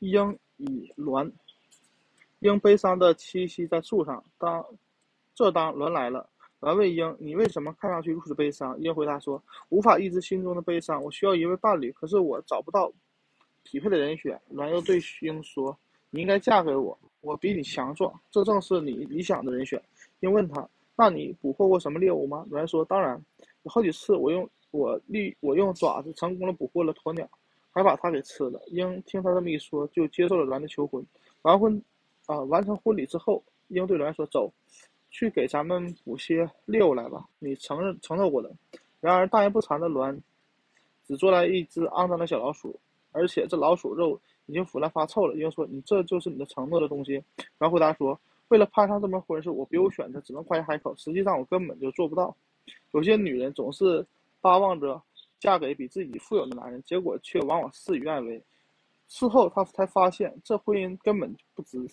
鹰与鸾。鹰悲伤的栖息在树上。当这当鸾来了，鸾问鹰：“你为什么看上去如此悲伤？”鹰回答说：“无法抑制心中的悲伤，我需要一位伴侣，可是我找不到匹配的人选。”鸾又对鹰说：“你应该嫁给我，我比你强壮，这正是你理想的人选。”鹰问他：“那你捕获过什么猎物吗？”鸾说：“当然，有好几次我用我利我用爪子成功的捕获了鸵鸟，还把它给吃了。”鹰听他这么一说，就接受了鸾的求婚。完婚。啊！完成婚礼之后，鹰对鸾说：“走，去给咱们捕些猎物来吧。你承认承诺过的。”然而大言不惭的鸾，只做来一只肮脏的小老鼠，而且这老鼠肉已经腐烂发臭了。鹰说：“你这就是你的承诺的东西。”鸾回答说：“为了攀上这门婚事，我别无选择，只能夸下海口。实际上我根本就做不到。有些女人总是巴望着嫁给比自己富有的男人，结果却往往事与愿违。事后她才发现，这婚姻根本就不值。”